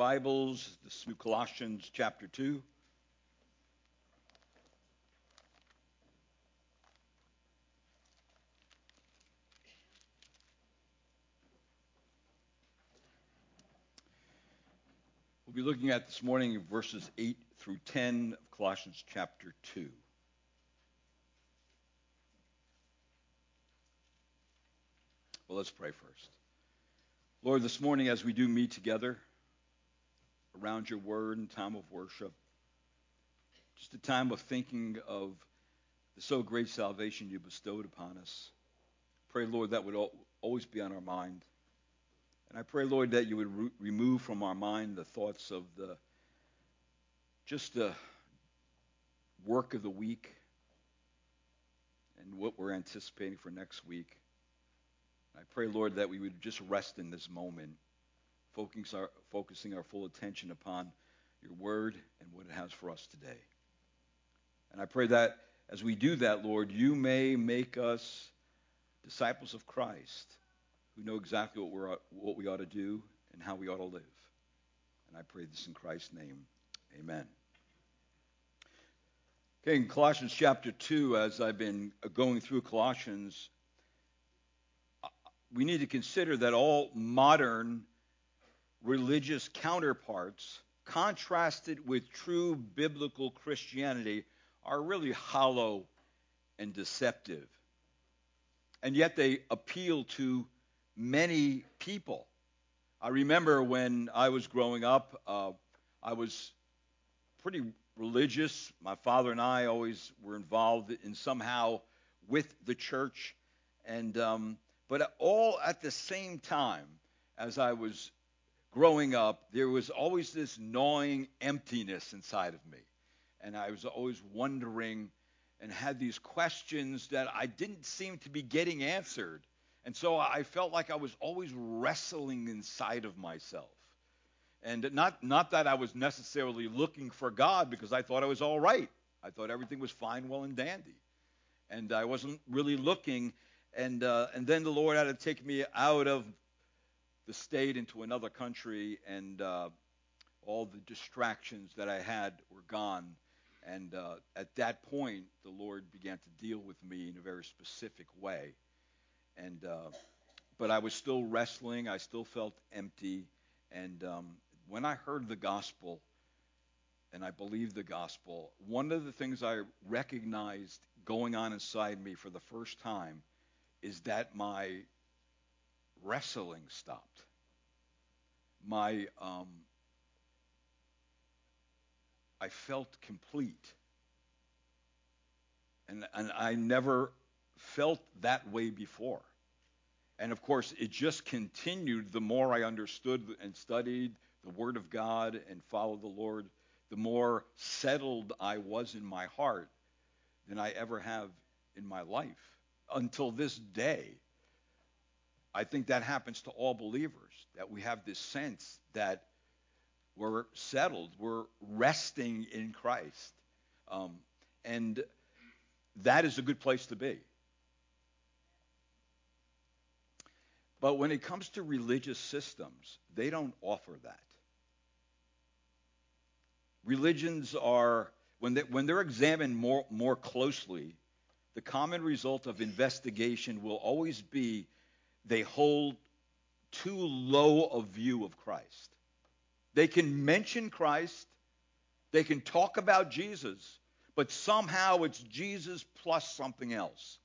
Bibles, this is Colossians chapter 2. We'll be looking at this morning verses 8 through 10 of Colossians chapter 2. Well, let's pray first. Lord, this morning as we do meet together around your word and time of worship, just a time of thinking of the so great salvation you bestowed upon us. Pray, Lord, that would always be on our mind. And I pray, Lord, that you would re- remove from our mind the thoughts of the just the work of the week and what we're anticipating for next week. I pray, Lord, that we would just rest in this moment, focusing our, focusing our full attention upon your word and what it has for us today. And I pray that as we do that, Lord, you may make us disciples of Christ who know exactly what, we're, what we ought to do and how we ought to live. And I pray this in Christ's name. Amen. Okay, in Colossians chapter 2, as I've been going through Colossians, we need to consider that all modern religious counterparts, contrasted with true biblical Christianity, are really hollow and deceptive. And yet they appeal to many people. I remember when I was growing up, uh, I was pretty religious. My father and I always were involved in somehow with the church. And um, but all at the same time, as I was growing up, there was always this gnawing emptiness inside of me. And I was always wondering and had these questions that I didn't seem to be getting answered. And so I felt like I was always wrestling inside of myself. And not, not that I was necessarily looking for God because I thought I was all right. I thought everything was fine, well, and dandy. And I wasn't really looking and uh, and then the Lord had to take me out of the state into another country, and uh, all the distractions that I had were gone. And uh, at that point, the Lord began to deal with me in a very specific way. And uh, but I was still wrestling. I still felt empty. And um, when I heard the gospel, and I believed the gospel, one of the things I recognized going on inside me for the first time is that my wrestling stopped. My um, I felt complete. And, and I never felt that way before. And of course, it just continued the more I understood and studied the Word of God and followed the Lord, the more settled I was in my heart than I ever have in my life until this day. I think that happens to all believers, that we have this sense that we're settled, we're resting in Christ. Um, and that is a good place to be. But when it comes to religious systems, they don't offer that. Religions are, when, they, when they're examined more, more closely, the common result of investigation will always be they hold too low a view of Christ. They can mention Christ, they can talk about Jesus, but somehow it's Jesus plus something else.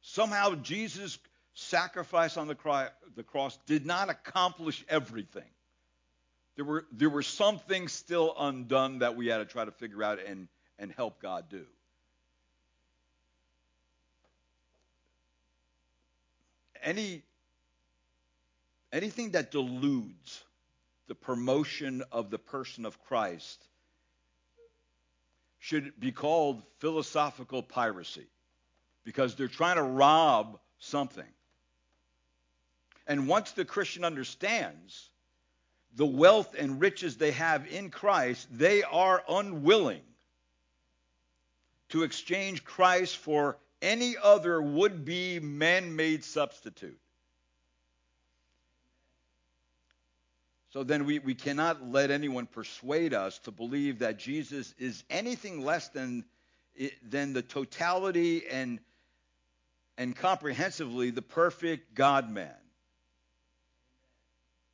Somehow Jesus' sacrifice on the, cross did not accomplish everything. There were, there were some things still undone that we had to try to figure out and, and help God do. Any anything that deludes the promotion of the person of Christ should be called philosophical piracy because they're trying to rob something. And once the Christian understands the wealth and riches they have in Christ, they are unwilling to exchange Christ for any other would be man made substitute. So then we, we cannot let anyone persuade us to believe that Jesus is anything less than, than the totality and, and comprehensively the perfect God man.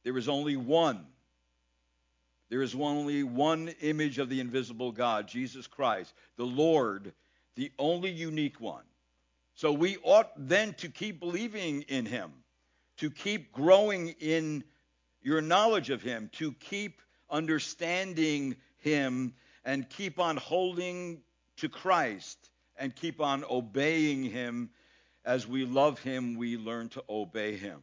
There is only one. There is only one image of the invisible God, Jesus Christ, the Lord, the only unique one. So we ought then to keep believing in him, to keep growing in your knowledge of him, to keep understanding him, and keep on holding to Christ, and keep on obeying him. As we love him, we learn to obey him.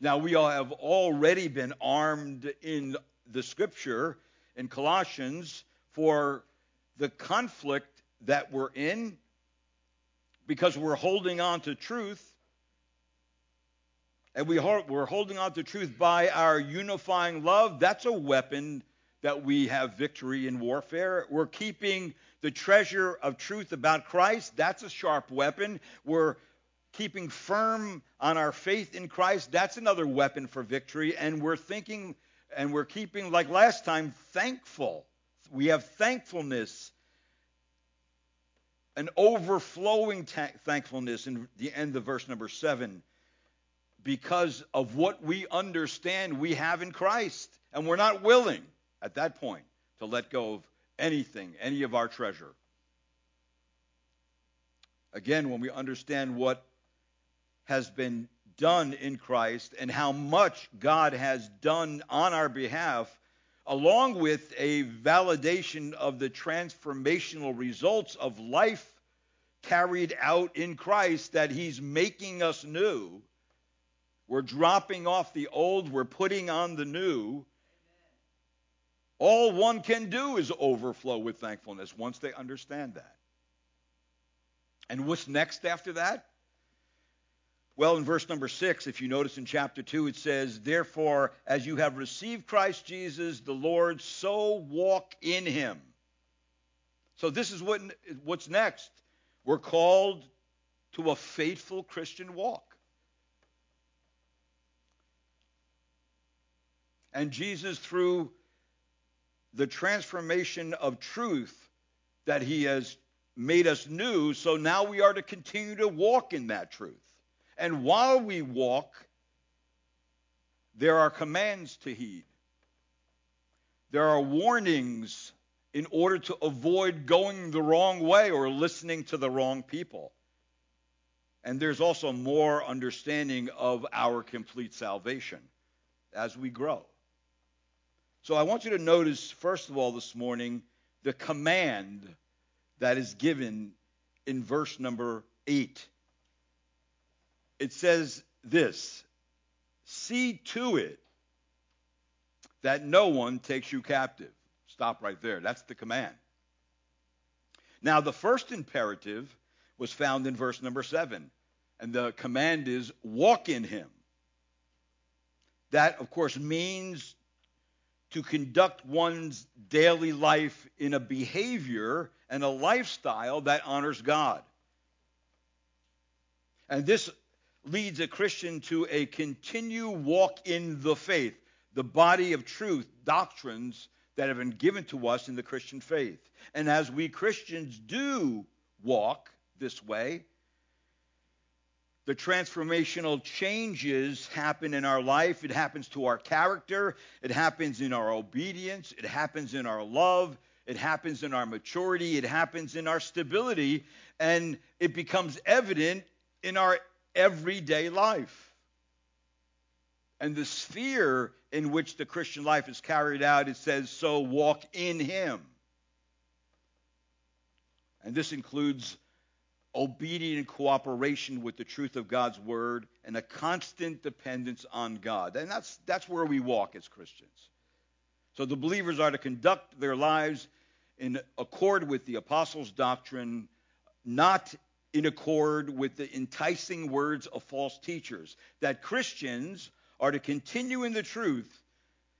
Now, we all have already been armed in the scripture in Colossians for the conflict that we're in because we're holding on to truth. And we we're holding on to truth by our unifying love. That's a weapon that we have victory in warfare. We're keeping the treasure of truth about Christ. That's a sharp weapon. We're keeping firm on our faith in Christ. That's another weapon for victory. And we're thinking and we're keeping, like last time, thankful. We have thankfulness an overflowing ta- thankfulness in the end of verse number seven because of what we understand we have in Christ. And we're not willing at that point to let go of anything, any of our treasure. Again, when we understand what has been done in Christ and how much God has done on our behalf, along with a validation of the transformational results of life carried out in Christ, that He's making us new. We're dropping off the old, we're putting on the new. All one can do is overflow with thankfulness once they understand that. And what's next after that? Well, in verse number six, if you notice in chapter two, it says, Therefore, as you have received Christ Jesus the Lord, so walk in him. So this is what, what's next. We're called to a faithful Christian walk. And Jesus, through the transformation of truth that he has made us new, so now we are to continue to walk in that truth. And while we walk, there are commands to heed. There are warnings in order to avoid going the wrong way or listening to the wrong people. And there's also more understanding of our complete salvation as we grow. So I want you to notice, first of all, this morning, the command that is given in verse number 8 it says this See to it that no one takes you captive. Stop right there. That's the command. Now, the first imperative was found in verse number 7, and the command is walk in him. That, of course, means to conduct one's daily life in a behavior and a lifestyle that honors God. And this leads a Christian to a continue walk in the faith, the body of truth, doctrines that have been given to us in the Christian faith. And as we Christians do walk this way, the transformational changes happen in our life. It happens to our character. It happens in our obedience. It happens in our love. It happens in our maturity. It happens in our stability. And it becomes evident in our everyday life. And the sphere in which the Christian life is carried out, it says, so walk in Him. And this includes obedient cooperation with the truth of God's word and a constant dependence on God. And that's, that's where we walk as Christians. So the believers are to conduct their lives in accord with the apostles' doctrine, not in accord with the enticing words of false teachers. That Christians are to continue in the truth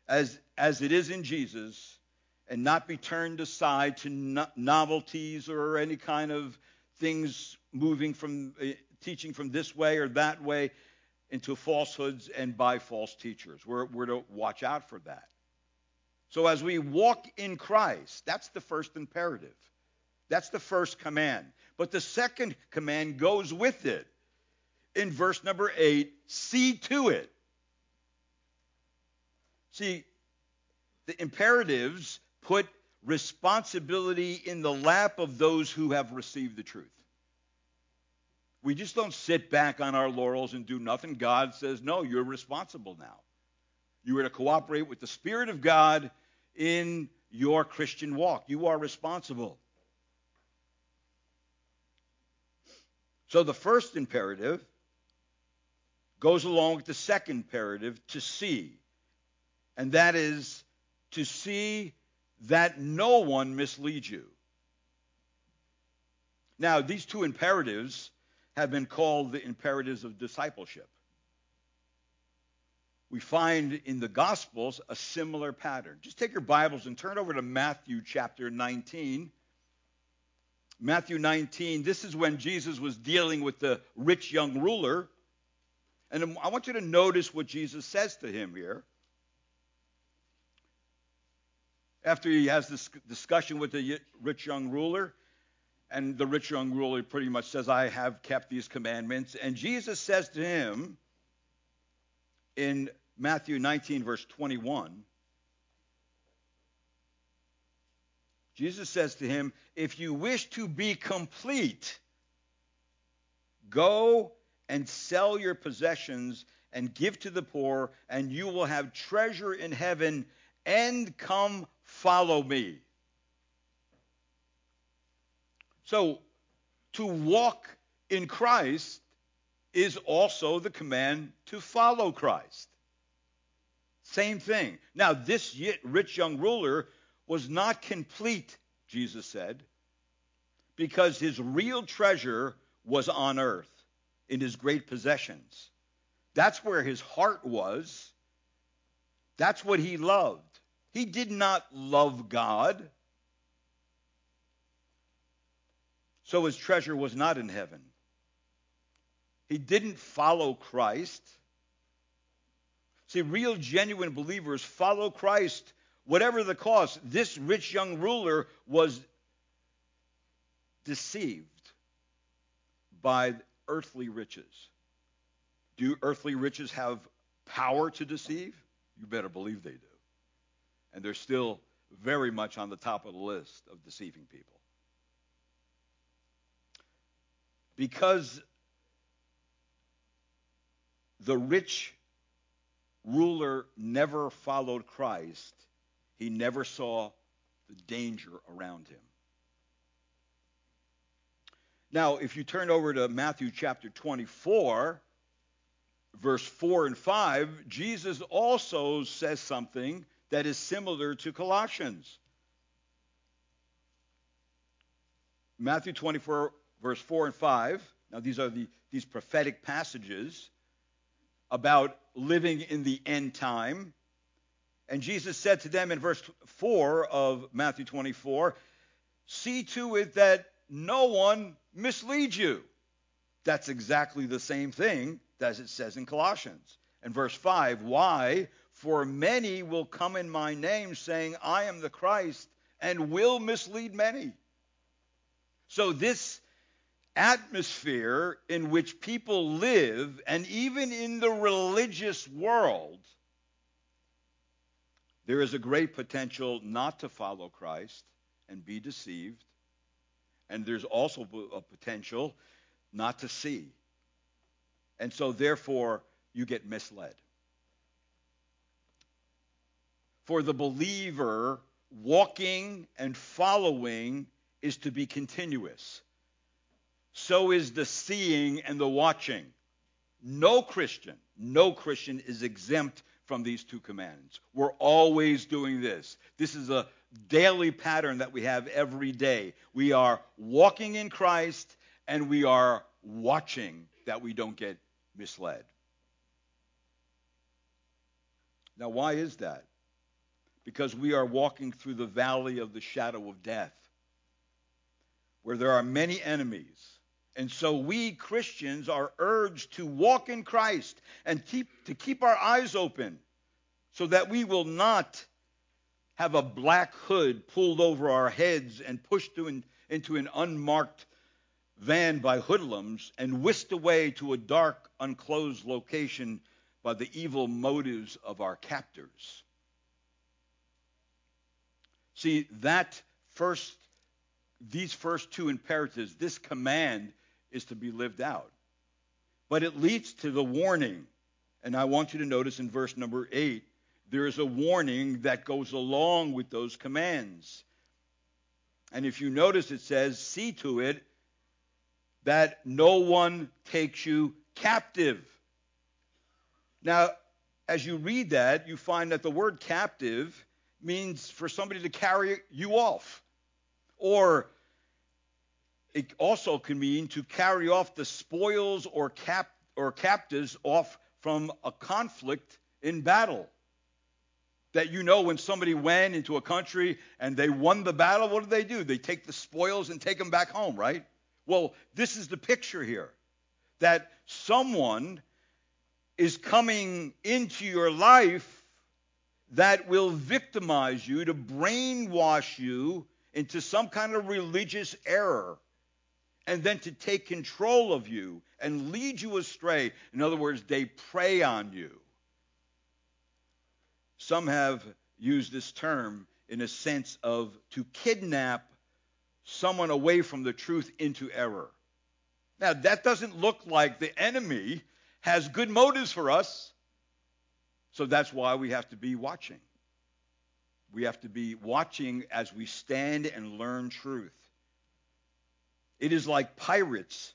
as, as it is in Jesus and not be turned aside to no- novelties or any kind of things moving from uh, teaching from this way or that way into falsehoods and by false teachers. We're, we're to watch out for that. So as we walk in Christ, that's the first imperative. That's the first command. But the second command goes with it. In verse number 8, see to it. See, the imperatives put responsibility in the lap of those who have received the truth. We just don't sit back on our laurels and do nothing. God says, no, you're responsible now. You are to cooperate with the Spirit of God in your Christian walk. You are responsible. So the first imperative goes along with the second imperative to see, and that is to see that no one misleads you. Now, these two imperatives have been called the imperatives of discipleship. We find in the Gospels a similar pattern. Just take your Bibles and turn over to Matthew chapter 19. Matthew 19, this is when Jesus was dealing with the rich young ruler. And I want you to notice what Jesus says to him here. After he has this discussion with the rich young ruler, and the rich young ruler pretty much says, I have kept these commandments. And Jesus says to him in Matthew 19, verse 21, Jesus says to him, If you wish to be complete, go and sell your possessions and give to the poor, and you will have treasure in heaven, and come follow me. So, to walk in Christ is also the command to follow Christ. Same thing. Now, this rich young ruler was not complete, Jesus said, because his real treasure was on earth in his great possessions. That's where his heart was. That's what he loved. He did not love God. So his treasure was not in heaven. He didn't follow Christ. See, real, genuine believers follow Christ whatever the cost. This rich young ruler was deceived by earthly riches. Do earthly riches have power to deceive? You better believe they do. And they're still very much on the top of the list of deceiving people. Because the rich ruler never followed Christ, he never saw the danger around him. Now, if you turn over to Matthew chapter 24, verse 4 and 5, Jesus also says something that is similar to Colossians. Matthew 24, verse 4 and 5. Now, these are the, these prophetic passages about living in the end time. And Jesus said to them in verse 4 of Matthew 24, See to it that no one misleads you. That's exactly the same thing as it says in Colossians. And verse 5, Why? For many will come in my name, saying, I am the Christ, and will mislead many. So, this atmosphere in which people live, and even in the religious world, there is a great potential not to follow Christ and be deceived. And there's also a potential not to see. And so, therefore, you get misled. For the believer, walking and following is to be continuous. So is the seeing and the watching. No Christian, no Christian is exempt from these two commands. We're always doing this. This is a daily pattern that we have every day. We are walking in Christ and we are watching that we don't get misled. Now, why is that? because we are walking through the valley of the shadow of death, where there are many enemies. And so we Christians are urged to walk in Christ and keep, to keep our eyes open so that we will not have a black hood pulled over our heads and pushed in, into an unmarked van by hoodlums and whisked away to a dark, unclosed location by the evil motives of our captors. See, that first, these first two imperatives, this command is to be lived out. But it leads to the warning. And I want you to notice in verse number 8, there is a warning that goes along with those commands. And if you notice, it says, See to it that no one takes you captive. Now, as you read that, you find that the word captive means for somebody to carry you off. Or it also can mean to carry off the spoils or, cap, or captives off from a conflict in battle. That you know when somebody went into a country and they won the battle, what do they do? They take the spoils and take them back home, right? Well, this is the picture here that someone is coming into your life that will victimize you, to brainwash you into some kind of religious error, and then to take control of you and lead you astray. In other words, they prey on you. Some have used this term in a sense of to kidnap someone away from the truth into error. Now, that doesn't look like the enemy has good motives for us. So that's why we have to be watching. We have to be watching as we stand and learn truth. It is like pirates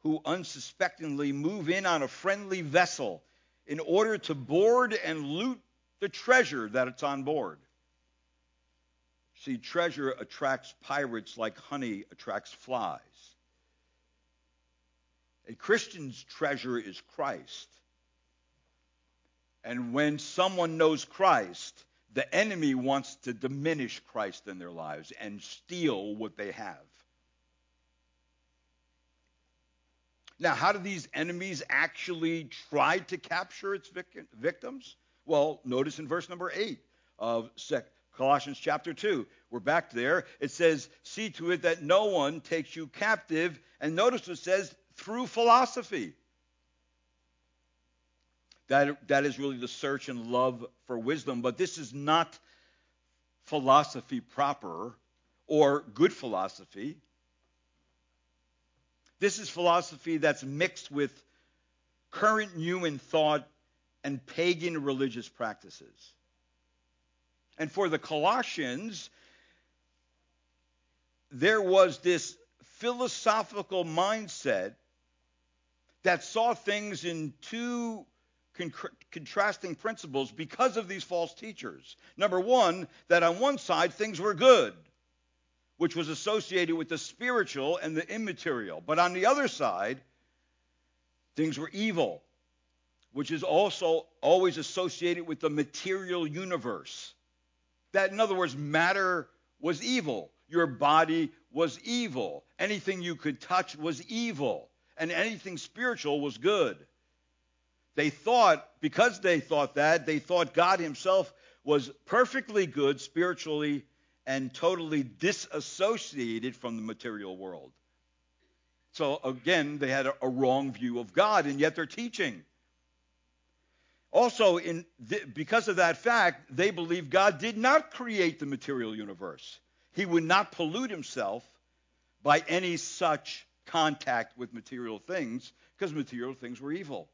who unsuspectingly move in on a friendly vessel in order to board and loot the treasure that it's on board. See, treasure attracts pirates like honey attracts flies. A Christian's treasure is Christ. And when someone knows Christ, the enemy wants to diminish Christ in their lives and steal what they have. Now, how do these enemies actually try to capture its victims? Well, notice in verse number 8 of Colossians chapter 2. We're back there. It says, See to it that no one takes you captive. And notice what it says, through philosophy. That, that is really the search and love for wisdom. But this is not philosophy proper or good philosophy. This is philosophy that's mixed with current human thought and pagan religious practices. And for the Colossians, there was this philosophical mindset that saw things in two con- contrasting principles because of these false teachers. Number one, that on one side things were good, which was associated with the spiritual and the immaterial. But on the other side, things were evil, which is also always associated with the material universe. That, in other words, matter was evil. Your body was evil. Anything you could touch was evil. And anything spiritual was good. They thought, because they thought that, they thought God Himself was perfectly good spiritually and totally disassociated from the material world. So again, they had a, a wrong view of God, and yet they're teaching. Also, in th- because of that fact, they believe God did not create the material universe. He would not pollute himself by any such contact with material things because material things were evil.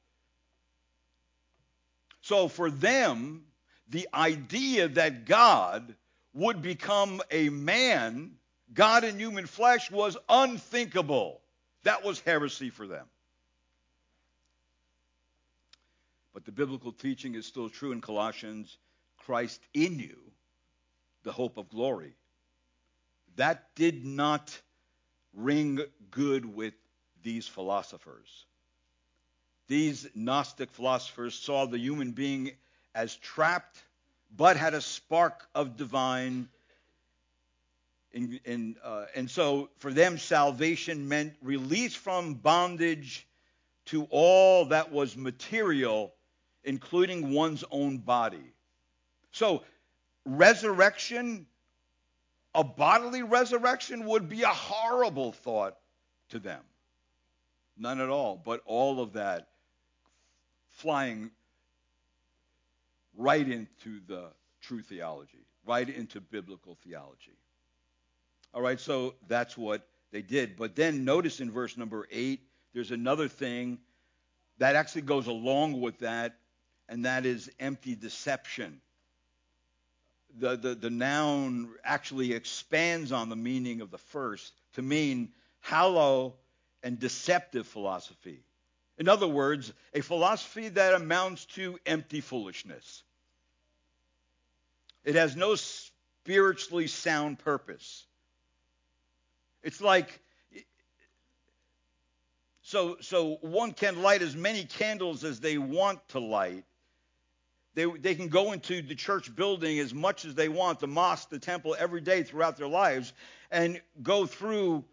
So for them, the idea that God would become a man, God in human flesh, was unthinkable. That was heresy for them. But the biblical teaching is still true in Colossians Christ in you, the hope of glory. That did not ring good with these philosophers. These Gnostic philosophers saw the human being as trapped, but had a spark of divine. In, in, uh, and so for them, salvation meant release from bondage to all that was material including one's own body. So resurrection, a bodily resurrection, would be a horrible thought to them. None at all. But all of that flying right into the true theology, right into biblical theology. All right, so that's what they did. But then notice in verse number 8, there's another thing that actually goes along with that, and that is empty deception. The, the, the noun actually expands on the meaning of the first to mean hollow and deceptive philosophy. In other words, a philosophy that amounts to empty foolishness. It has no spiritually sound purpose. It's like so so one can light as many candles as they want to light. They, they can go into the church building as much as they want, the mosque, the temple, every day throughout their lives, and go through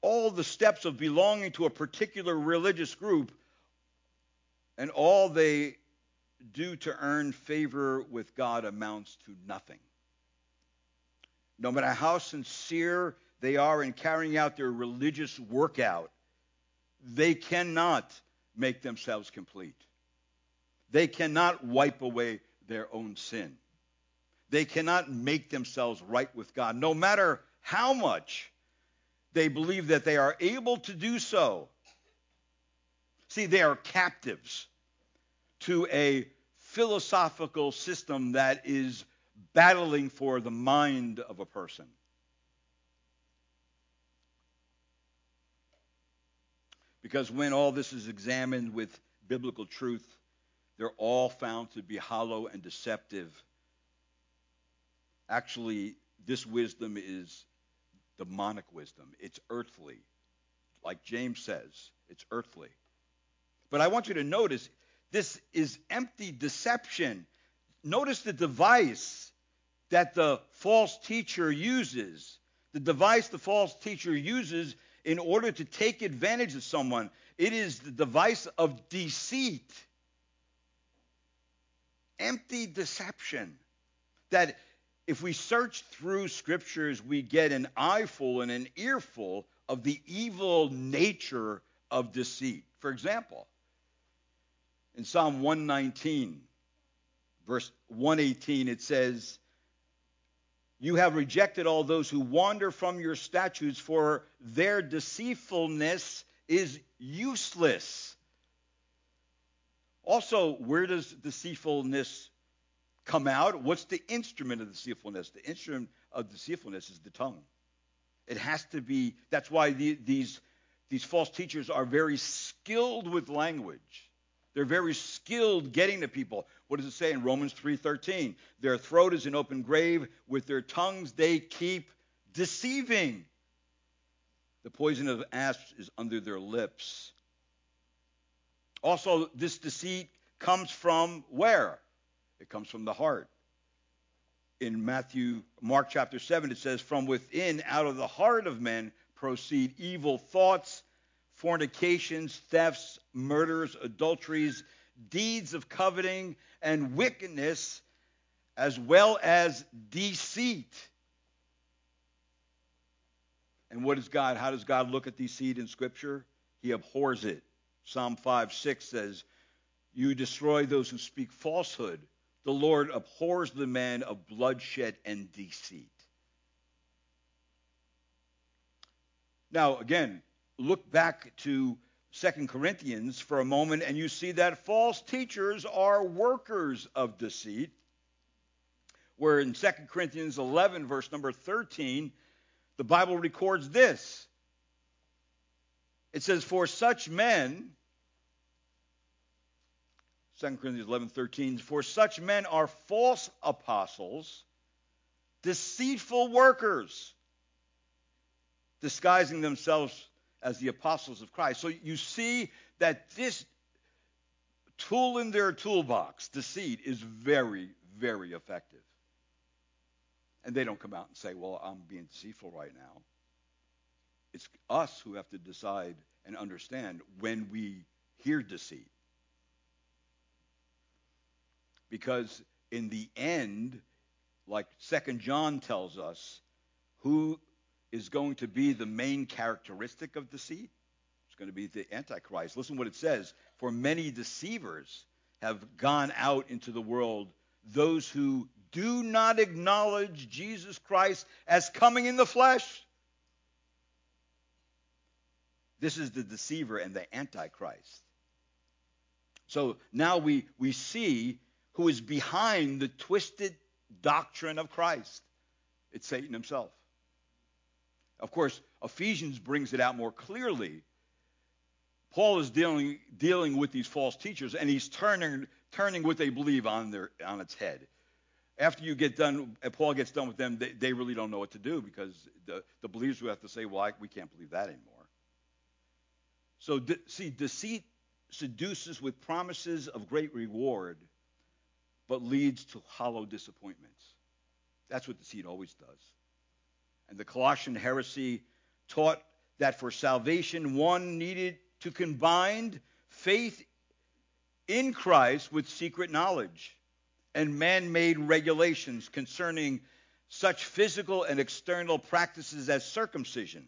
all the steps of belonging to a particular religious group, and all they do to earn favor with God amounts to nothing. No matter how sincere they are in carrying out their religious workout, they cannot make themselves complete. They cannot wipe away their own sin. They cannot make themselves right with God, no matter how much they believe that they are able to do so. See, they are captives to a philosophical system that is battling for the mind of a person. Because when all this is examined with biblical truth, they're all found to be hollow and deceptive. Actually, this wisdom is demonic wisdom. It's earthly. Like James says, it's earthly. But I want you to notice this is empty deception. Notice the device that the false teacher uses. The device the false teacher uses in order to take advantage of someone. It is the device of deceit. Empty deception. That if we search through scriptures, we get an eyeful and an earful of the evil nature of deceit. For example, in Psalm 119, verse 118, it says, You have rejected all those who wander from your statutes, for their deceitfulness is useless. Also, where does deceitfulness come out, what's the instrument of deceitfulness? The instrument of deceitfulness is the tongue. It has to be, that's why the, these, these false teachers are very skilled with language. They're very skilled getting to people. What does it say in Romans 3:13? Their throat is an open grave, with their tongues they keep deceiving. The poison of asps is under their lips. Also, this deceit comes from where? It comes from the heart. In Matthew, Mark chapter 7, it says, From within, out of the heart of men, proceed evil thoughts, fornications, thefts, murders, adulteries, deeds of coveting, and wickedness, as well as deceit. And what is God? How does God look at deceit in Scripture? He abhors it. Psalm 5 6 says, You destroy those who speak falsehood. The Lord abhors the man of bloodshed and deceit. Now, again, look back to 2 Corinthians for a moment, and you see that false teachers are workers of deceit. Where in 2 Corinthians 11, verse number 13, the Bible records this. It says, For such men, 2 Corinthians 11:13 For such men are false apostles, deceitful workers, disguising themselves as the apostles of Christ. So you see that this tool in their toolbox, deceit, is very, very effective. And they don't come out and say, Well, I'm being deceitful right now. It's us who have to decide and understand when we hear deceit because in the end, like Second John tells us, who is going to be the main characteristic of deceit? It's going to be the Antichrist. Listen what it says. For many deceivers have gone out into the world, those who do not acknowledge Jesus Christ as coming in the flesh. This is the deceiver and the Antichrist. So now we, we see who is behind the twisted doctrine of Christ. It's Satan himself. Of course, Ephesians brings it out more clearly. Paul is dealing, dealing with these false teachers, and he's turning, turning what they believe on, their, on its head. After you get done, Paul gets done with them, they, they really don't know what to do because the, the believers will have to say, well, I, we can't believe that anymore. So, de- see, deceit seduces with promises of great reward, but leads to hollow disappointments. That's what deceit always does. And the Colossian heresy taught that for salvation, one needed to combine faith in Christ with secret knowledge and man made regulations concerning such physical and external practices as circumcision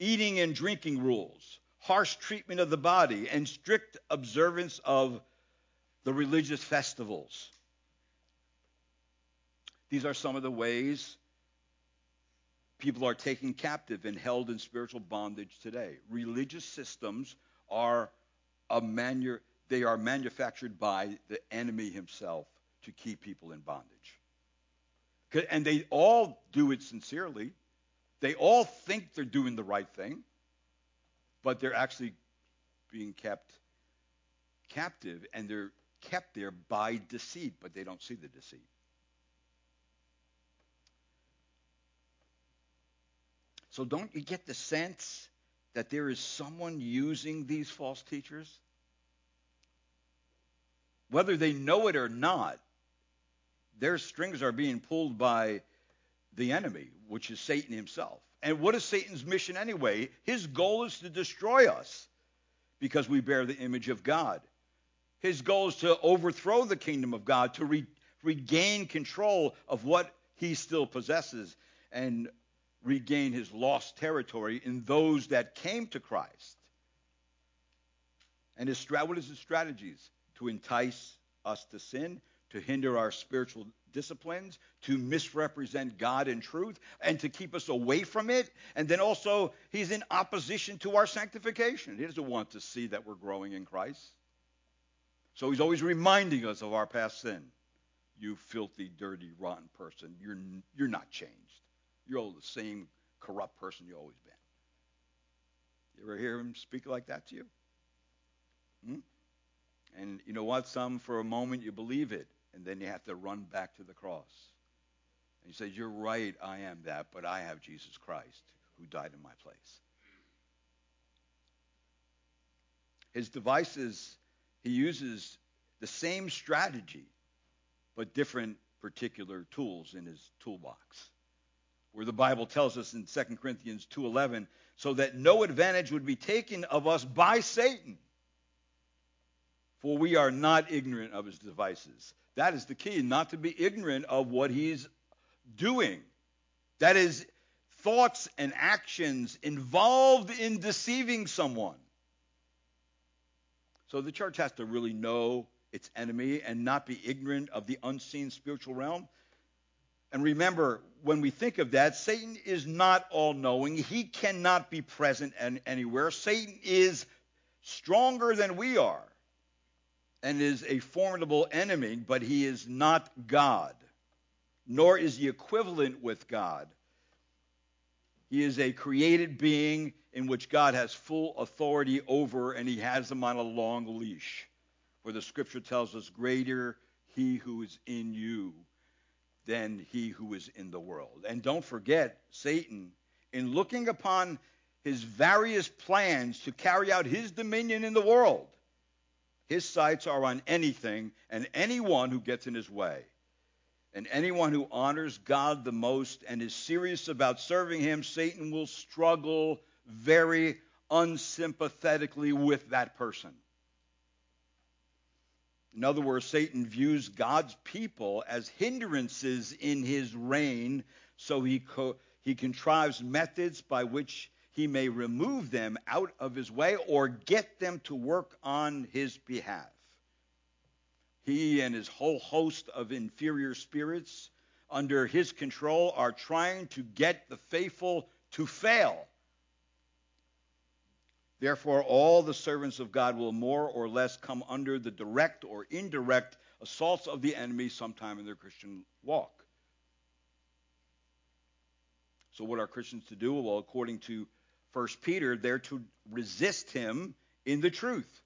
eating and drinking rules, harsh treatment of the body, and strict observance of the religious festivals. These are some of the ways people are taken captive and held in spiritual bondage today. Religious systems are a manu- they are manufactured by the enemy himself to keep people in bondage. And they all do it sincerely. They all think they're doing the right thing, but they're actually being kept captive, and they're kept there by deceit, but they don't see the deceit. So don't you get the sense that there is someone using these false teachers? Whether they know it or not, their strings are being pulled by the enemy, which is Satan himself. And what is Satan's mission anyway? His goal is to destroy us because we bear the image of God. His goal is to overthrow the kingdom of God, to re- regain control of what he still possesses, and regain his lost territory in those that came to Christ. And his, what is his strategies? To entice us to sin, to hinder our spiritual disciplines, to misrepresent God in truth, and to keep us away from it. And then also, he's in opposition to our sanctification. He doesn't want to see that we're growing in Christ. So he's always reminding us of our past sin. You filthy, dirty, rotten person. You're, you're not changed. You're the same corrupt person you've always been. You ever hear him speak like that to you? Hmm? And you know what? Some, for a moment, you believe it and then you have to run back to the cross. And he says, You're right, I am that, but I have Jesus Christ who died in my place. His devices, he uses the same strategy, but different particular tools in his toolbox. Where the Bible tells us in 2 Corinthians 2:11, so that no advantage would be taken of us by Satan. For we are not ignorant of his devices. That is the key, not to be ignorant of what he's doing. That is, thoughts and actions involved in deceiving someone. So the church has to really know its enemy and not be ignorant of the unseen spiritual realm. And remember, when we think of that, Satan is not all knowing. He cannot be present anywhere. Satan is stronger than we are and is a formidable enemy, but he is not God, nor is he equivalent with God. He is a created being in which God has full authority over, and he has him on a long leash. For the scripture tells us, Greater he who is in you than he who is in the world. And don't forget, Satan, in looking upon his various plans to carry out his dominion in the world, his sights are on anything and anyone who gets in his way. And anyone who honors God the most and is serious about serving him, Satan will struggle very unsympathetically with that person. In other words, Satan views God's people as hindrances in his reign, so he, co- he contrives methods by which he may remove them out of his way or get them to work on his behalf. He and his whole host of inferior spirits under his control are trying to get the faithful to fail. Therefore, all the servants of God will more or less come under the direct or indirect assaults of the enemy sometime in their Christian walk. So, what are Christians to do? Well, according to 1 Peter, they're to resist him in the truth,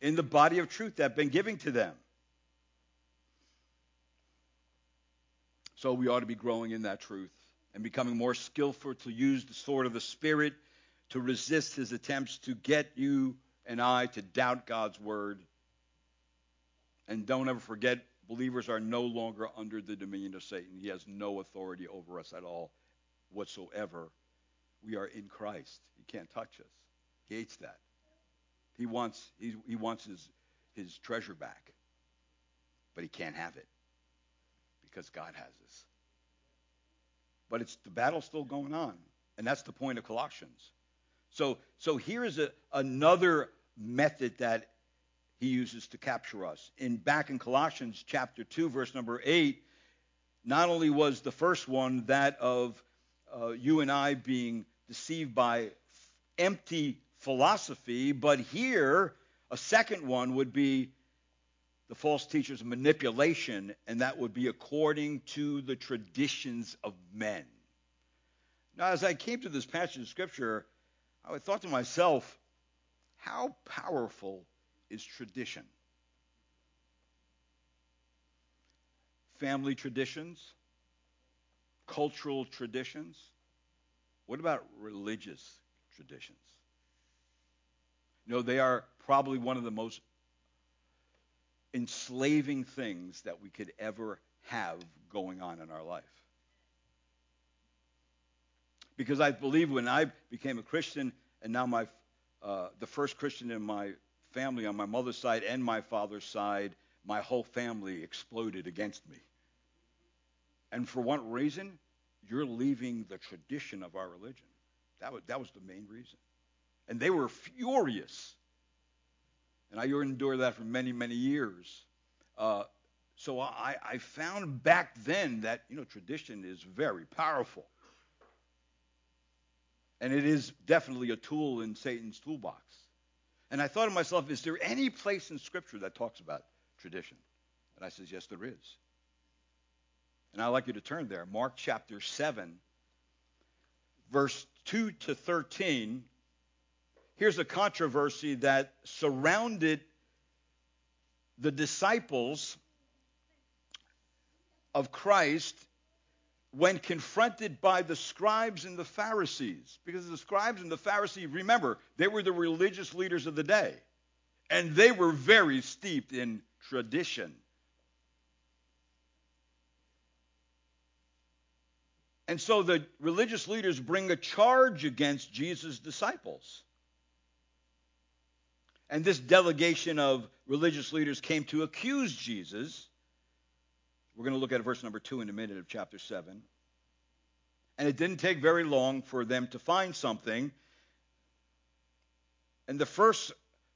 in the body of truth that has been given to them. So we ought to be growing in that truth and becoming more skillful to use the sword of the Spirit to resist his attempts to get you and I to doubt God's word. And don't ever forget, believers are no longer under the dominion of Satan. He has no authority over us at all whatsoever. We are in Christ. He can't touch us. He hates that. He wants, he, he wants his, his treasure back, but he can't have it because God has us. But it's the battle's still going on, and that's the point of Colossians. So, so here is a, another method that he uses to capture us. In back in Colossians chapter 2, verse number 8, not only was the first one that of uh, you and I being deceived by empty philosophy, but here a second one would be the false teacher's manipulation, and that would be according to the traditions of men. Now, as I came to this passage of Scripture, I thought to myself, how powerful is tradition? Family traditions, cultural traditions. What about religious traditions? You know, they are probably one of the most enslaving things that we could ever have going on in our life. Because I believe when I became a Christian, and now my uh, the first Christian in my family on my mother's side and my father's side, my whole family exploded against me. And for what reason? You're leaving the tradition of our religion. That was, that was the main reason. And they were furious and I endured that for many, many years. Uh, so I, I found back then that, you know, tradition is very powerful. And it is definitely a tool in Satan's toolbox. And I thought to myself, is there any place in Scripture that talks about tradition? And I says, yes, there is. And I'd like you to turn there. Mark chapter 7, verse 2 to 13 here's a controversy that surrounded the disciples of Christ when confronted by the scribes and the Pharisees. Because the scribes and the Pharisees, remember, they were the religious leaders of the day. And they were very steeped in tradition. And so the religious leaders bring a charge against Jesus' disciples. And this delegation of religious leaders came to accuse Jesus. We're going to look at verse number 2 in a minute of chapter 7. And it didn't take very long for them to find something. And the first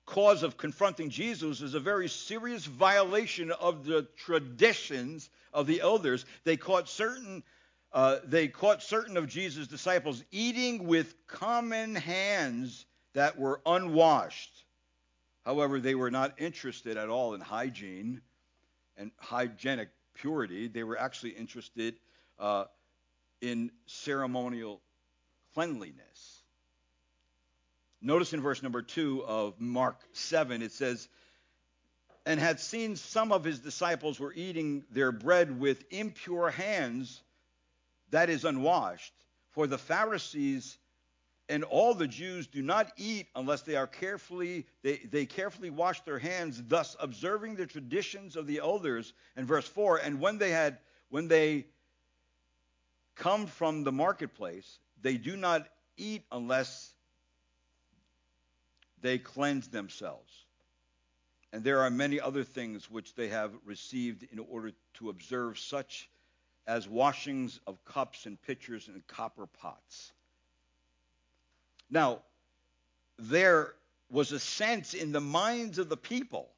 cause of confronting Jesus is a very serious violation of the traditions of the elders. They caught certain uh, they caught certain of Jesus' disciples eating with common hands that were unwashed. However, they were not interested at all in hygiene and hygienic purity. They were actually interested uh, in ceremonial cleanliness. Notice in verse number 2 of Mark 7, it says, And had seen some of his disciples were eating their bread with impure hands, that is, unwashed. For the Pharisees and all the Jews do not eat unless they are carefully they, they carefully wash their hands, thus observing the traditions of the elders. And verse four, and when they had when they come from the marketplace, they do not eat unless they cleanse themselves. And there are many other things which they have received in order to observe, such as washings of cups and pitchers and copper pots. Now, there was a sense in the minds of the people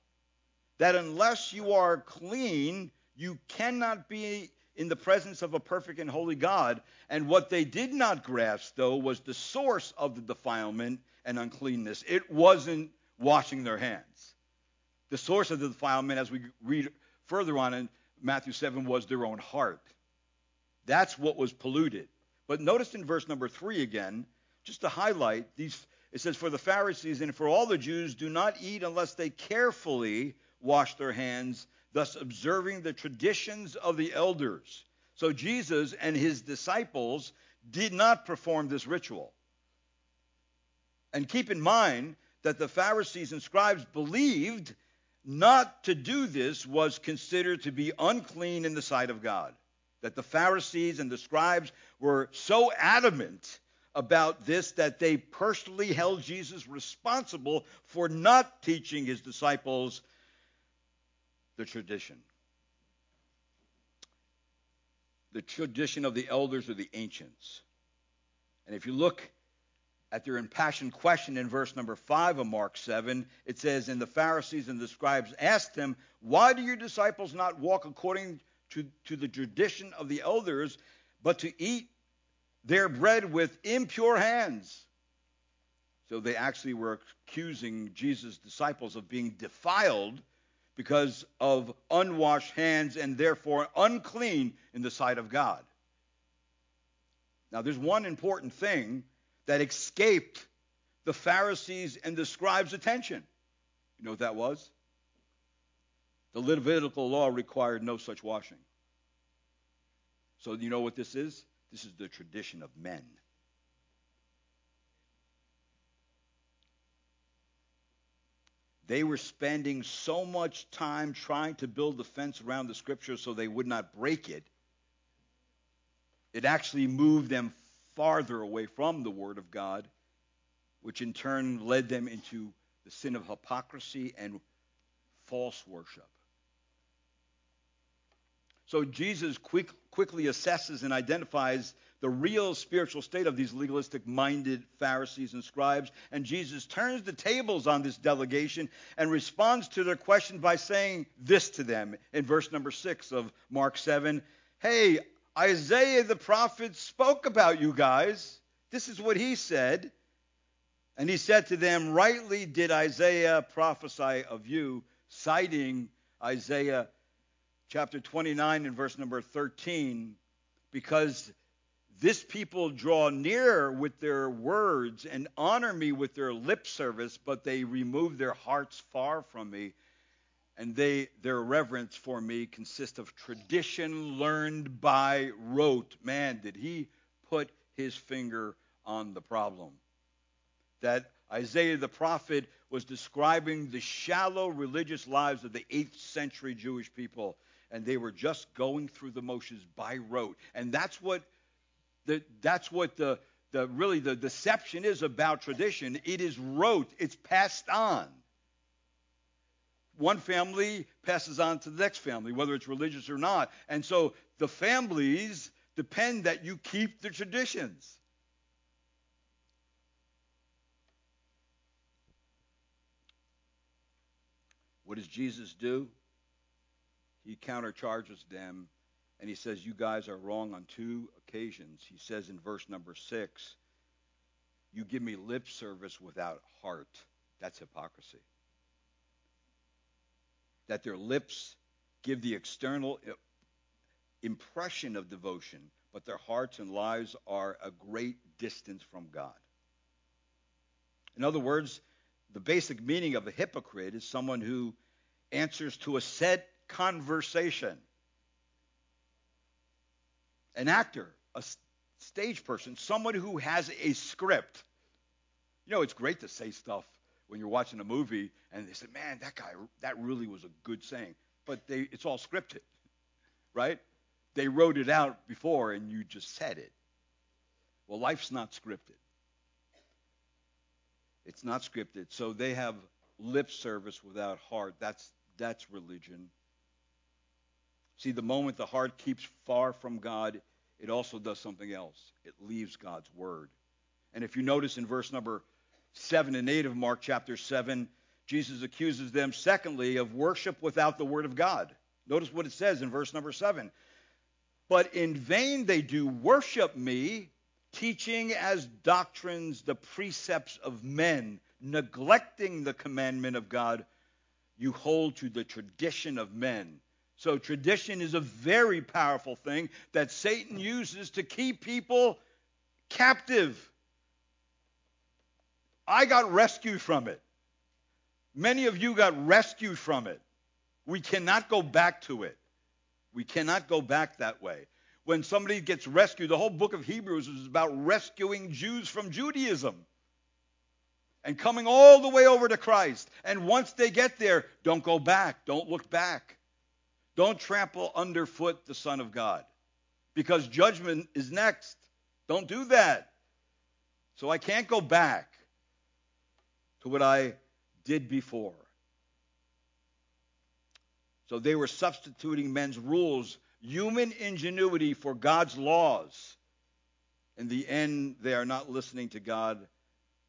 that unless you are clean, you cannot be in the presence of a perfect and holy God. And what they did not grasp, though, was the source of the defilement and uncleanness. It wasn't washing their hands. The source of the defilement, as we read further on in Matthew 7, was their own heart. That's what was polluted. But notice in verse number 3 again, just to highlight these it says for the Pharisees and for all the Jews do not eat unless they carefully wash their hands thus observing the traditions of the elders. So Jesus and his disciples did not perform this ritual. And keep in mind that the Pharisees and scribes believed not to do this was considered to be unclean in the sight of God. That the Pharisees and the scribes were so adamant about this that they personally held Jesus responsible for not teaching his disciples the tradition. The tradition of the elders or the ancients. And if you look at their impassioned question in verse number 5 of Mark 7, it says, And the Pharisees and the scribes asked him, Why do your disciples not walk according to, to the tradition of the elders, but to eat their bread with impure hands. So they actually were accusing Jesus' disciples of being defiled because of unwashed hands and therefore unclean in the sight of God. Now, there's one important thing that escaped the Pharisees and the scribes' attention. You know what that was? The Levitical law required no such washing. So, you know what this is? This is the tradition of men. They were spending so much time trying to build the fence around the scripture so they would not break it. It actually moved them farther away from the Word of God, which in turn led them into the sin of hypocrisy and false worship. So Jesus quick, quickly assesses and identifies the real spiritual state of these legalistic minded Pharisees and scribes. And Jesus turns the tables on this delegation and responds to their question by saying this to them in verse number 6 of Mark 7 Hey, Isaiah the prophet spoke about you guys. This is what he said. And he said to them, Rightly did Isaiah prophesy of you, citing Isaiah chapter 29 and verse number 13, because this people draw near with their words and honor me with their lip service, but they remove their hearts far from me. And they, their reverence for me consists of tradition learned by rote. Man, did he put his finger on the problem. That Isaiah the prophet was describing the shallow religious lives of the 8th century Jewish people and they were just going through the motions by rote. And that's what the, that's what the, the really the deception is about tradition. It is rote. It's passed on. One family passes on to the next family, whether it's religious or not. And so the families depend that you keep the traditions. What does Jesus do? He countercharges them and he says, You guys are wrong on two occasions. He says in verse number six, You give me lip service without heart. That's hypocrisy. That their lips give the external impression of devotion, but their hearts and lives are a great distance from God. In other words, the basic meaning of a hypocrite is someone who answers to a set conversation. An actor, a stage person, someone who has a script. You know, it's great to say stuff when you're watching a movie and they say, man, that guy, that really was a good saying. But they, it's all scripted, right? They wrote it out before and you just said it. Well, life's not scripted. It's not scripted. So they have lip service without heart. That's, that's religion. See, the moment the heart keeps far from God, it also does something else. It leaves God's word. And if you notice in verse number 7 and 8 of Mark chapter 7, Jesus accuses them, secondly, of worship without the word of God. Notice what it says in verse number 7. But in vain they do worship me, teaching as doctrines the precepts of men, neglecting the commandment of God. You hold to the tradition of men. So, tradition is a very powerful thing that Satan uses to keep people captive. I got rescued from it. Many of you got rescued from it. We cannot go back to it. We cannot go back that way. When somebody gets rescued, the whole book of Hebrews is about rescuing Jews from Judaism and coming all the way over to Christ. And once they get there, don't go back. Don't look back. Don't trample underfoot the Son of God because judgment is next. Don't do that. So I can't go back to what I did before. So they were substituting men's rules, human ingenuity for God's laws. In the end, they are not listening to God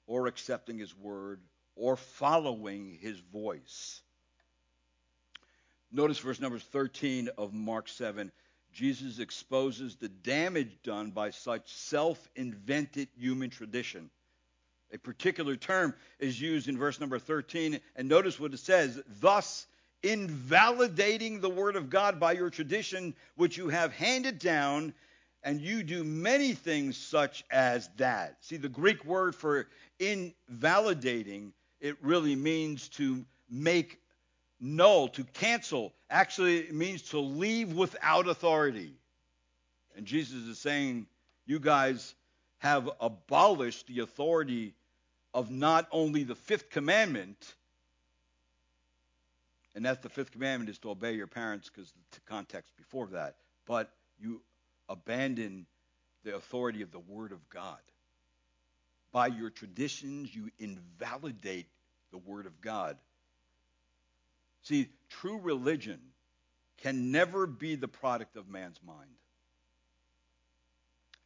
or accepting His word or following His voice. Notice verse number 13 of Mark 7. Jesus exposes the damage done by such self invented human tradition. A particular term is used in verse number 13, and notice what it says thus invalidating the word of God by your tradition, which you have handed down, and you do many things such as that. See, the Greek word for invalidating, it really means to make null, to cancel. Actually, it means to leave without authority. And Jesus is saying, you guys have abolished the authority of not only the fifth commandment, and that's the fifth commandment is to obey your parents because the context before that, but you abandon the authority of the Word of God. By your traditions, you invalidate the Word of God. See, true religion can never be the product of man's mind.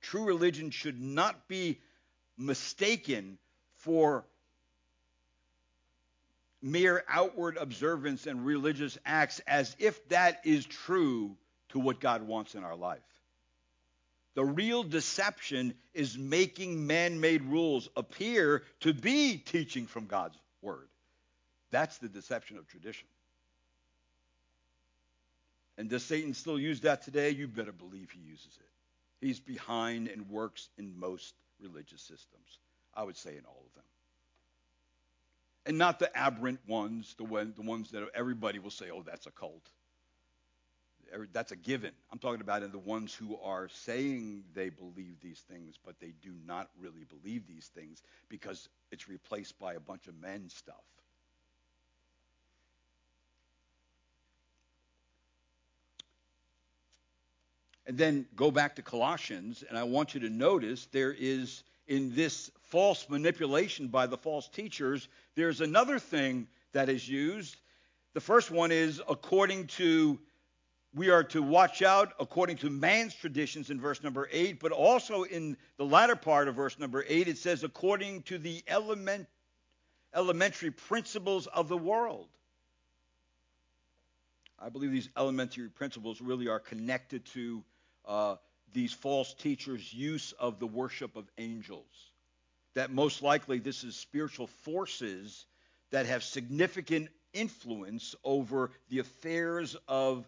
True religion should not be mistaken for mere outward observance and religious acts as if that is true to what God wants in our life. The real deception is making man made rules appear to be teaching from God's word. That's the deception of tradition. And does Satan still use that today? You better believe he uses it. He's behind and works in most religious systems. I would say in all of them. And not the aberrant ones, the, one, the ones that everybody will say, oh, that's a cult. That's a given. I'm talking about the ones who are saying they believe these things, but they do not really believe these things because it's replaced by a bunch of men stuff. And then go back to Colossians, and I want you to notice there is in this false manipulation by the false teachers, there's another thing that is used. The first one is according to, we are to watch out according to man's traditions in verse number 8, but also in the latter part of verse number 8, it says according to the element, elementary principles of the world. I believe these elementary principles really are connected to uh, these false teachers' use of the worship of angels. That most likely this is spiritual forces that have significant influence over the affairs of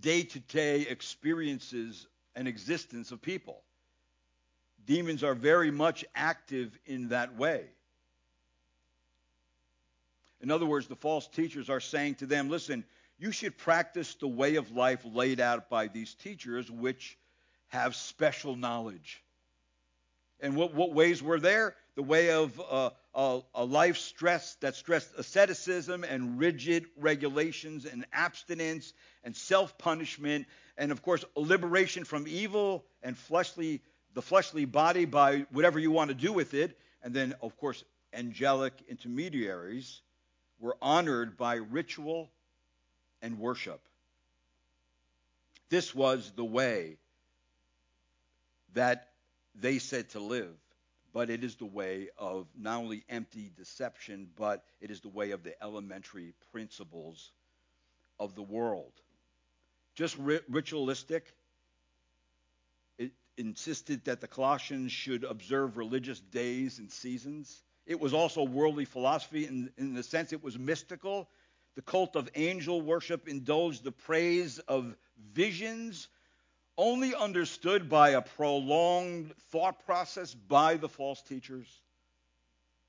day to day experiences and existence of people. Demons are very much active in that way. In other words, the false teachers are saying to them, listen, you should practice the way of life laid out by these teachers, which have special knowledge. And what, what ways were there? The way of uh, a, a life stress that stressed asceticism and rigid regulations and abstinence and self punishment, and of course, liberation from evil and fleshly, the fleshly body by whatever you want to do with it. And then, of course, angelic intermediaries were honored by ritual and worship. This was the way that they said to live, but it is the way of not only empty deception, but it is the way of the elementary principles of the world. Just ri- ritualistic. It insisted that the Colossians should observe religious days and seasons. It was also worldly philosophy in, in the sense it was mystical. The cult of angel worship indulged the praise of visions only understood by a prolonged thought process by the false teachers.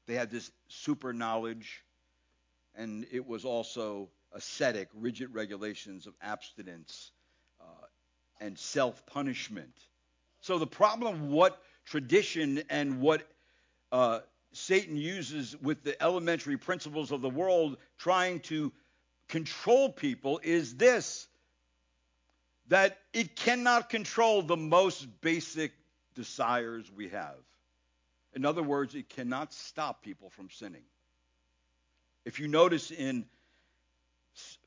They had this super knowledge, and it was also ascetic, rigid regulations of abstinence uh, and self punishment. So, the problem, what tradition and what uh, Satan uses with the elementary principles of the world, trying to control people, is this that it cannot control the most basic desires we have. In other words, it cannot stop people from sinning. If you notice in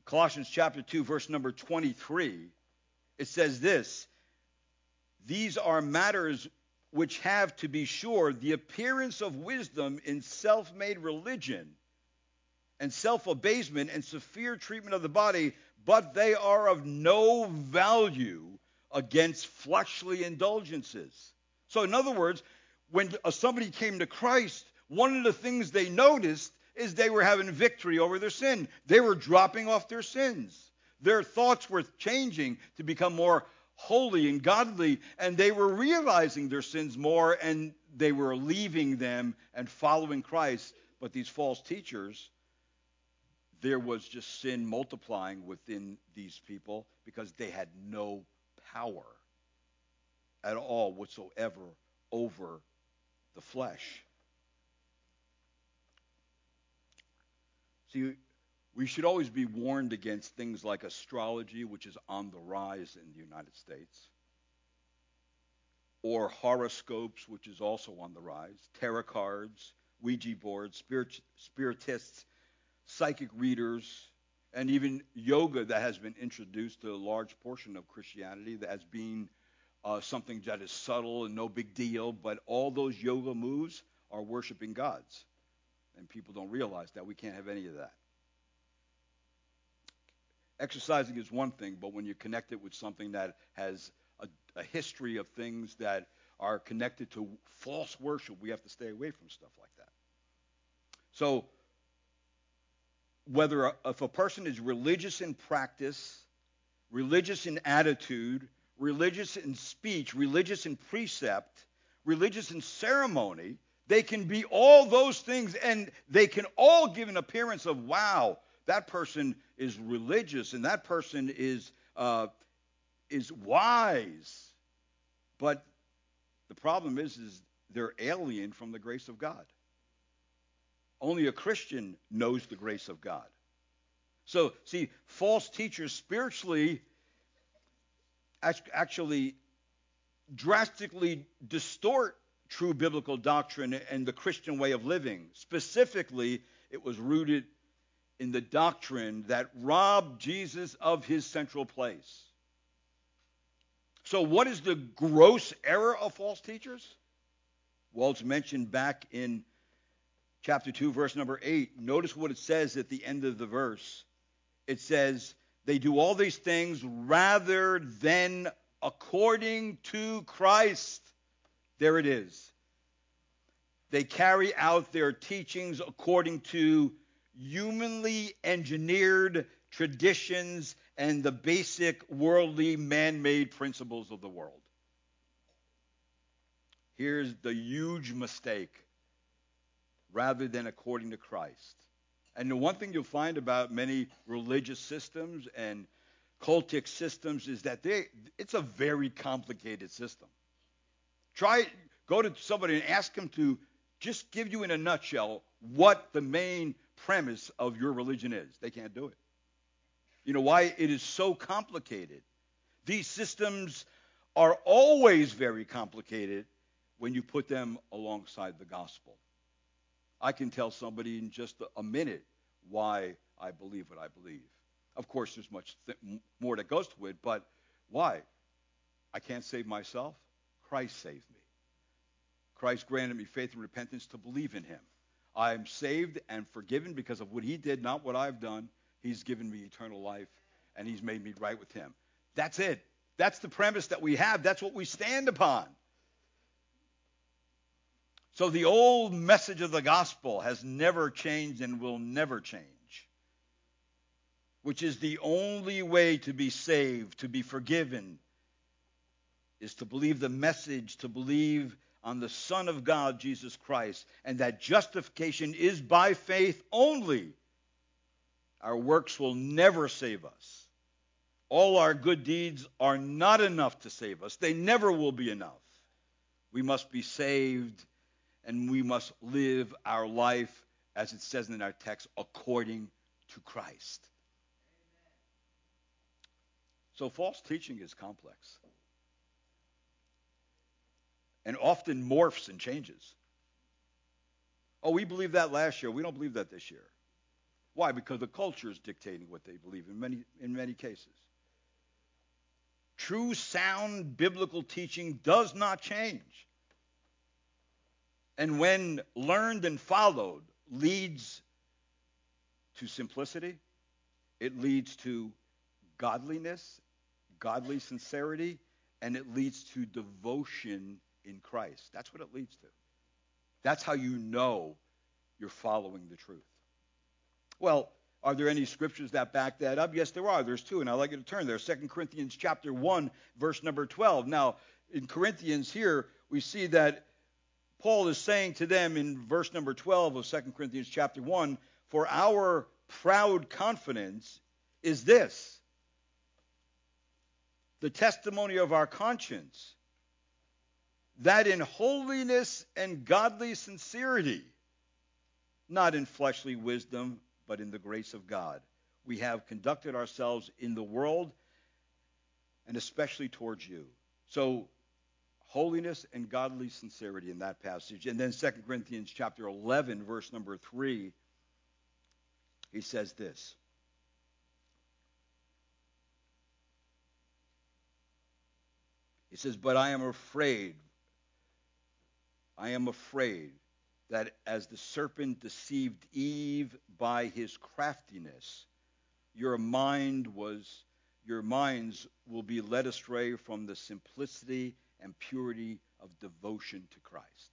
Colossians chapter 2, verse number 23, it says this These are matters which have, to be sure, the appearance of wisdom in self made religion and self abasement and severe treatment of the body, but they are of no value against fleshly indulgences. So, in other words, when somebody came to Christ, one of the things they noticed is they were having victory over their sin. They were dropping off their sins. Their thoughts were changing to become more holy and godly, and they were realizing their sins more and they were leaving them and following Christ. But these false teachers, there was just sin multiplying within these people because they had no power at all whatsoever over the flesh. See, we should always be warned against things like astrology, which is on the rise in the United States, or horoscopes, which is also on the rise, tarot cards, Ouija boards, spirit, spiritists, psychic readers, and even yoga that has been introduced to a large portion of Christianity as being uh, something that is subtle and no big deal, but all those yoga moves are worshiping gods. And people don't realize that. We can't have any of that. Exercising is one thing, but when you connect it with something that has a, a history of things that are connected to false worship, we have to stay away from stuff like that. So, whether a, if a person is religious in practice, religious in attitude, religious in speech, religious in precept, religious in ceremony, they can be all those things and they can all give an appearance of, wow, that person is religious and that person is, uh, is wise. But the problem is, is they're alien from the grace of God. Only a Christian knows the grace of God. So, see, false teachers spiritually actually drastically distort true biblical doctrine and the Christian way of living. Specifically, it was rooted in the doctrine that robbed Jesus of his central place. So, what is the gross error of false teachers? Well, it's mentioned back in chapter 2, verse number 8. Notice what it says at the end of the verse. It says, They do all these things rather than according to Christ. There it is. They carry out their teachings according to humanly engineered traditions and the basic worldly man made principles of the world. Here's the huge mistake rather than according to Christ. And the one thing you'll find about many religious systems and cultic systems is that they it's a very complicated system. Try go to somebody and ask them to just give you in a nutshell what the main premise of your religion is. They can't do it. You know why it is so complicated? These systems are always very complicated when you put them alongside the gospel. I can tell somebody in just a minute why I believe what I believe. Of course, there's much th- more that goes to it, but why? I can't save myself. Christ saved me. Christ granted me faith and repentance to believe in him. I am saved and forgiven because of what he did, not what I've done. He's given me eternal life, and he's made me right with him. That's it. That's the premise that we have. That's what we stand upon. So the old message of the gospel has never changed and will never change, which is the only way to be saved, to be forgiven, is to believe the message, to believe on the Son of God, Jesus Christ, and that justification is by faith only. Our works will never save us. All our good deeds are not enough to save us. They never will be enough. We must be saved and we must live our life, as it says in our text, according to Christ. So false teaching is complex and often morphs and changes. Oh, we believed that last year. We don't believe that this year. Why? Because the culture is dictating what they believe in many, in many cases. True, sound biblical teaching does not change and when learned and followed, leads to simplicity, it leads to godliness, godly sincerity, and it leads to devotion in Christ. That's what it leads to. That's how you know you're following the truth. Well, are there any scriptures that back that up? Yes, there are. There's two, and I'd like you to turn there. 2 Corinthians chapter 1, verse number 12. Now, in Corinthians here, we see that Paul is saying to them in verse number 12 of 2 Corinthians chapter 1 For our proud confidence is this the testimony of our conscience, that in holiness and godly sincerity, not in fleshly wisdom, but in the grace of God, we have conducted ourselves in the world and especially towards you. So holiness and godly sincerity in that passage. And then 2 Corinthians chapter 11 verse number 3 he says this. He says, "But I am afraid I am afraid that as the serpent deceived Eve by his craftiness, your mind was your minds will be led astray from the simplicity and purity of devotion to Christ.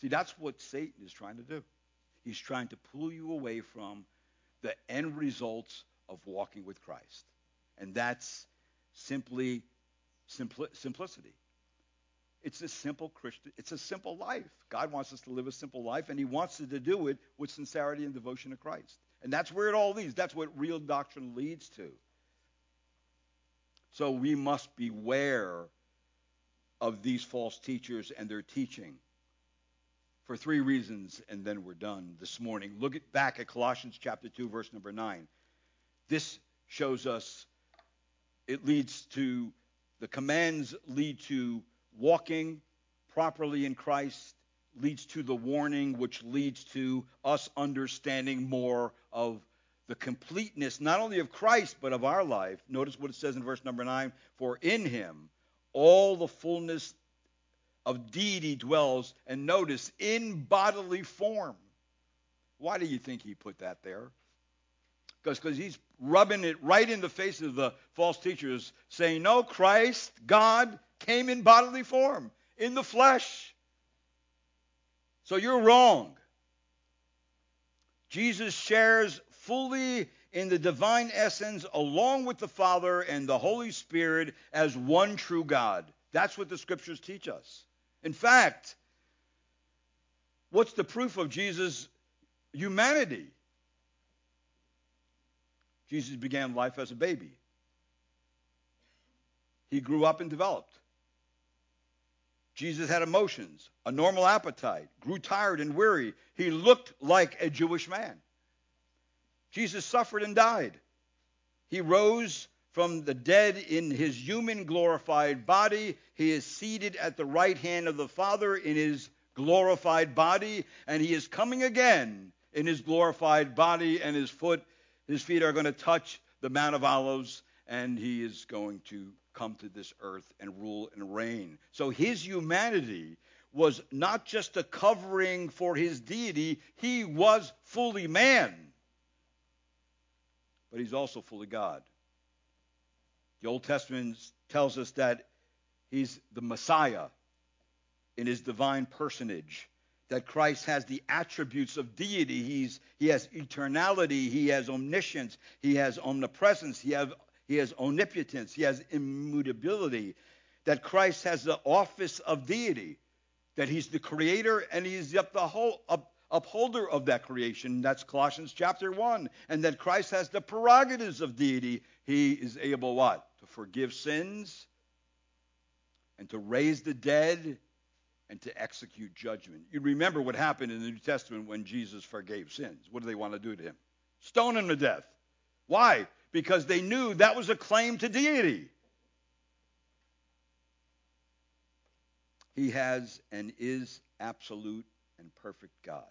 See, that's what Satan is trying to do. He's trying to pull you away from the end results of walking with Christ. And that's simply simpli- simplicity. It's a simple Christian, it's a simple life. God wants us to live a simple life, and He wants us to do it with sincerity and devotion to Christ. And that's where it all leads. That's what real doctrine leads to. So we must beware of these false teachers and their teaching for three reasons, and then we're done this morning. Look at, back at Colossians chapter 2, verse number 9. This shows us it leads to, the commands lead to walking properly in Christ, leads to the warning, which leads to us understanding more of the completeness, not only of Christ, but of our life. Notice what it says in verse number 9 For in him all the fullness of deity dwells, and notice, in bodily form. Why do you think he put that there? Because he's rubbing it right in the face of the false teachers, saying, No, Christ, God, came in bodily form, in the flesh. So you're wrong. Jesus shares fully in the divine essence along with the Father and the Holy Spirit as one true God. That's what the scriptures teach us. In fact, what's the proof of Jesus' humanity? Jesus began life as a baby. He grew up and developed. Jesus had emotions, a normal appetite, grew tired and weary. He looked like a Jewish man. Jesus suffered and died. He rose from the dead in his human glorified body. He is seated at the right hand of the Father in his glorified body, and he is coming again in his glorified body, and his foot, his feet are going to touch the Mount of Olives, and he is going to come to this earth and rule and reign. So his humanity was not just a covering for his deity, he was fully man. But he's also fully God. The Old Testament tells us that he's the Messiah in his divine personage, that Christ has the attributes of deity. He's, he has eternality, he has omniscience, he has omnipresence, he has, he has omnipotence, he has immutability, that Christ has the office of deity, that he's the creator and he's the whole, up, upholder of that creation. That's Colossians chapter 1. And that Christ has the prerogatives of deity. He is able what? To forgive sins and to raise the dead and to execute judgment. You remember what happened in the New Testament when Jesus forgave sins. What do they want to do to him? Stone him to death. Why? Because they knew that was a claim to deity. He has and is absolute and perfect God.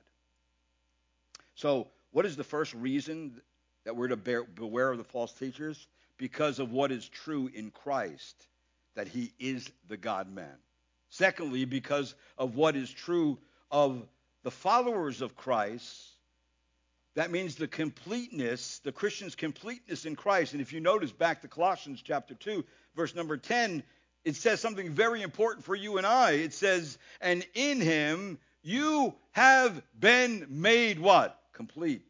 So, what is the first reason that we're to bear, beware of the false teachers? Because of what is true in Christ, that he is the God man. Secondly, because of what is true of the followers of Christ, that means the completeness, the Christian's completeness in Christ. And if you notice back to Colossians chapter 2, verse number 10, it says something very important for you and I. It says, And in him you have been made what? Complete.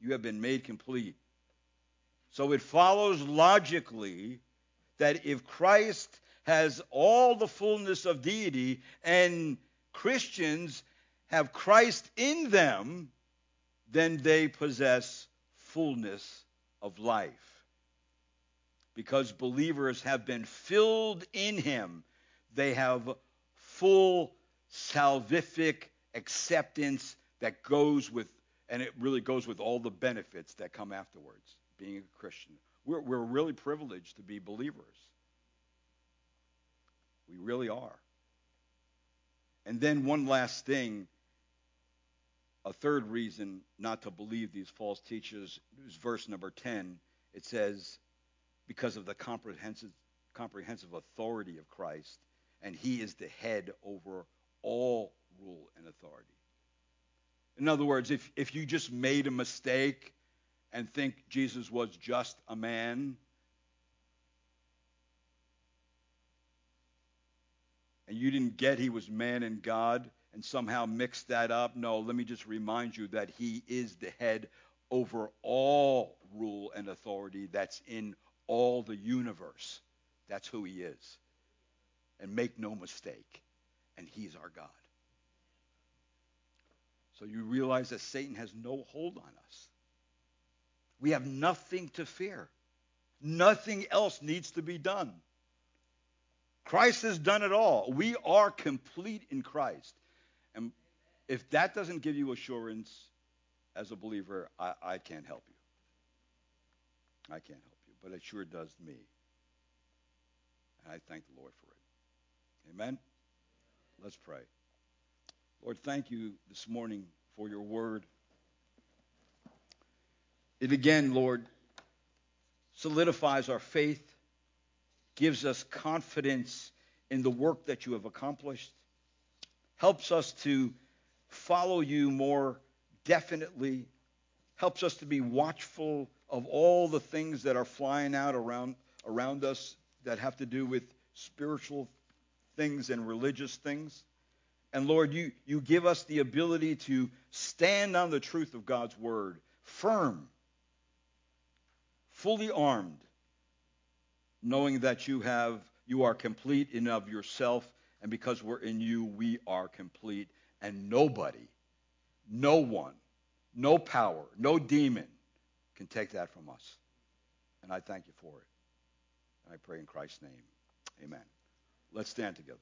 You have been made complete. So it follows logically that if Christ has all the fullness of deity and Christians have Christ in them, then they possess fullness of life. Because believers have been filled in him, they have full salvific acceptance that goes with, and it really goes with all the benefits that come afterwards, being a Christian. We're, we're really privileged to be believers. We really are. And then one last thing, a third reason not to believe these false teachers is verse number 10. It says, because of the comprehensive, comprehensive authority of Christ, and he is the head over all rule and authority. In other words, if, if you just made a mistake and think Jesus was just a man, and you didn't get he was man and God and somehow mixed that up. No, let me just remind you that he is the head over all rule and authority that's in all the universe. That's who he is. And make no mistake, and he's our God. So you realize that Satan has no hold on us. We have nothing to fear. Nothing else needs to be done. Christ has done it all. We are complete in Christ. And if that doesn't give you assurance as a believer, I, I can't help you. I can't help you, but it sure does me. And I thank the Lord for it. Amen? Let's pray. Lord, thank you this morning for your word. It again, Lord, solidifies our faith gives us confidence in the work that you have accomplished, helps us to follow you more definitely, helps us to be watchful of all the things that are flying out around, around us that have to do with spiritual things and religious things. And Lord, you, you give us the ability to stand on the truth of God's word, firm, fully armed, knowing that you have you are complete in of yourself and because we're in you we are complete. And nobody no one no power no demon can take that from us. And i thank you for it. And i pray in christ's name. Amen. Let's stand together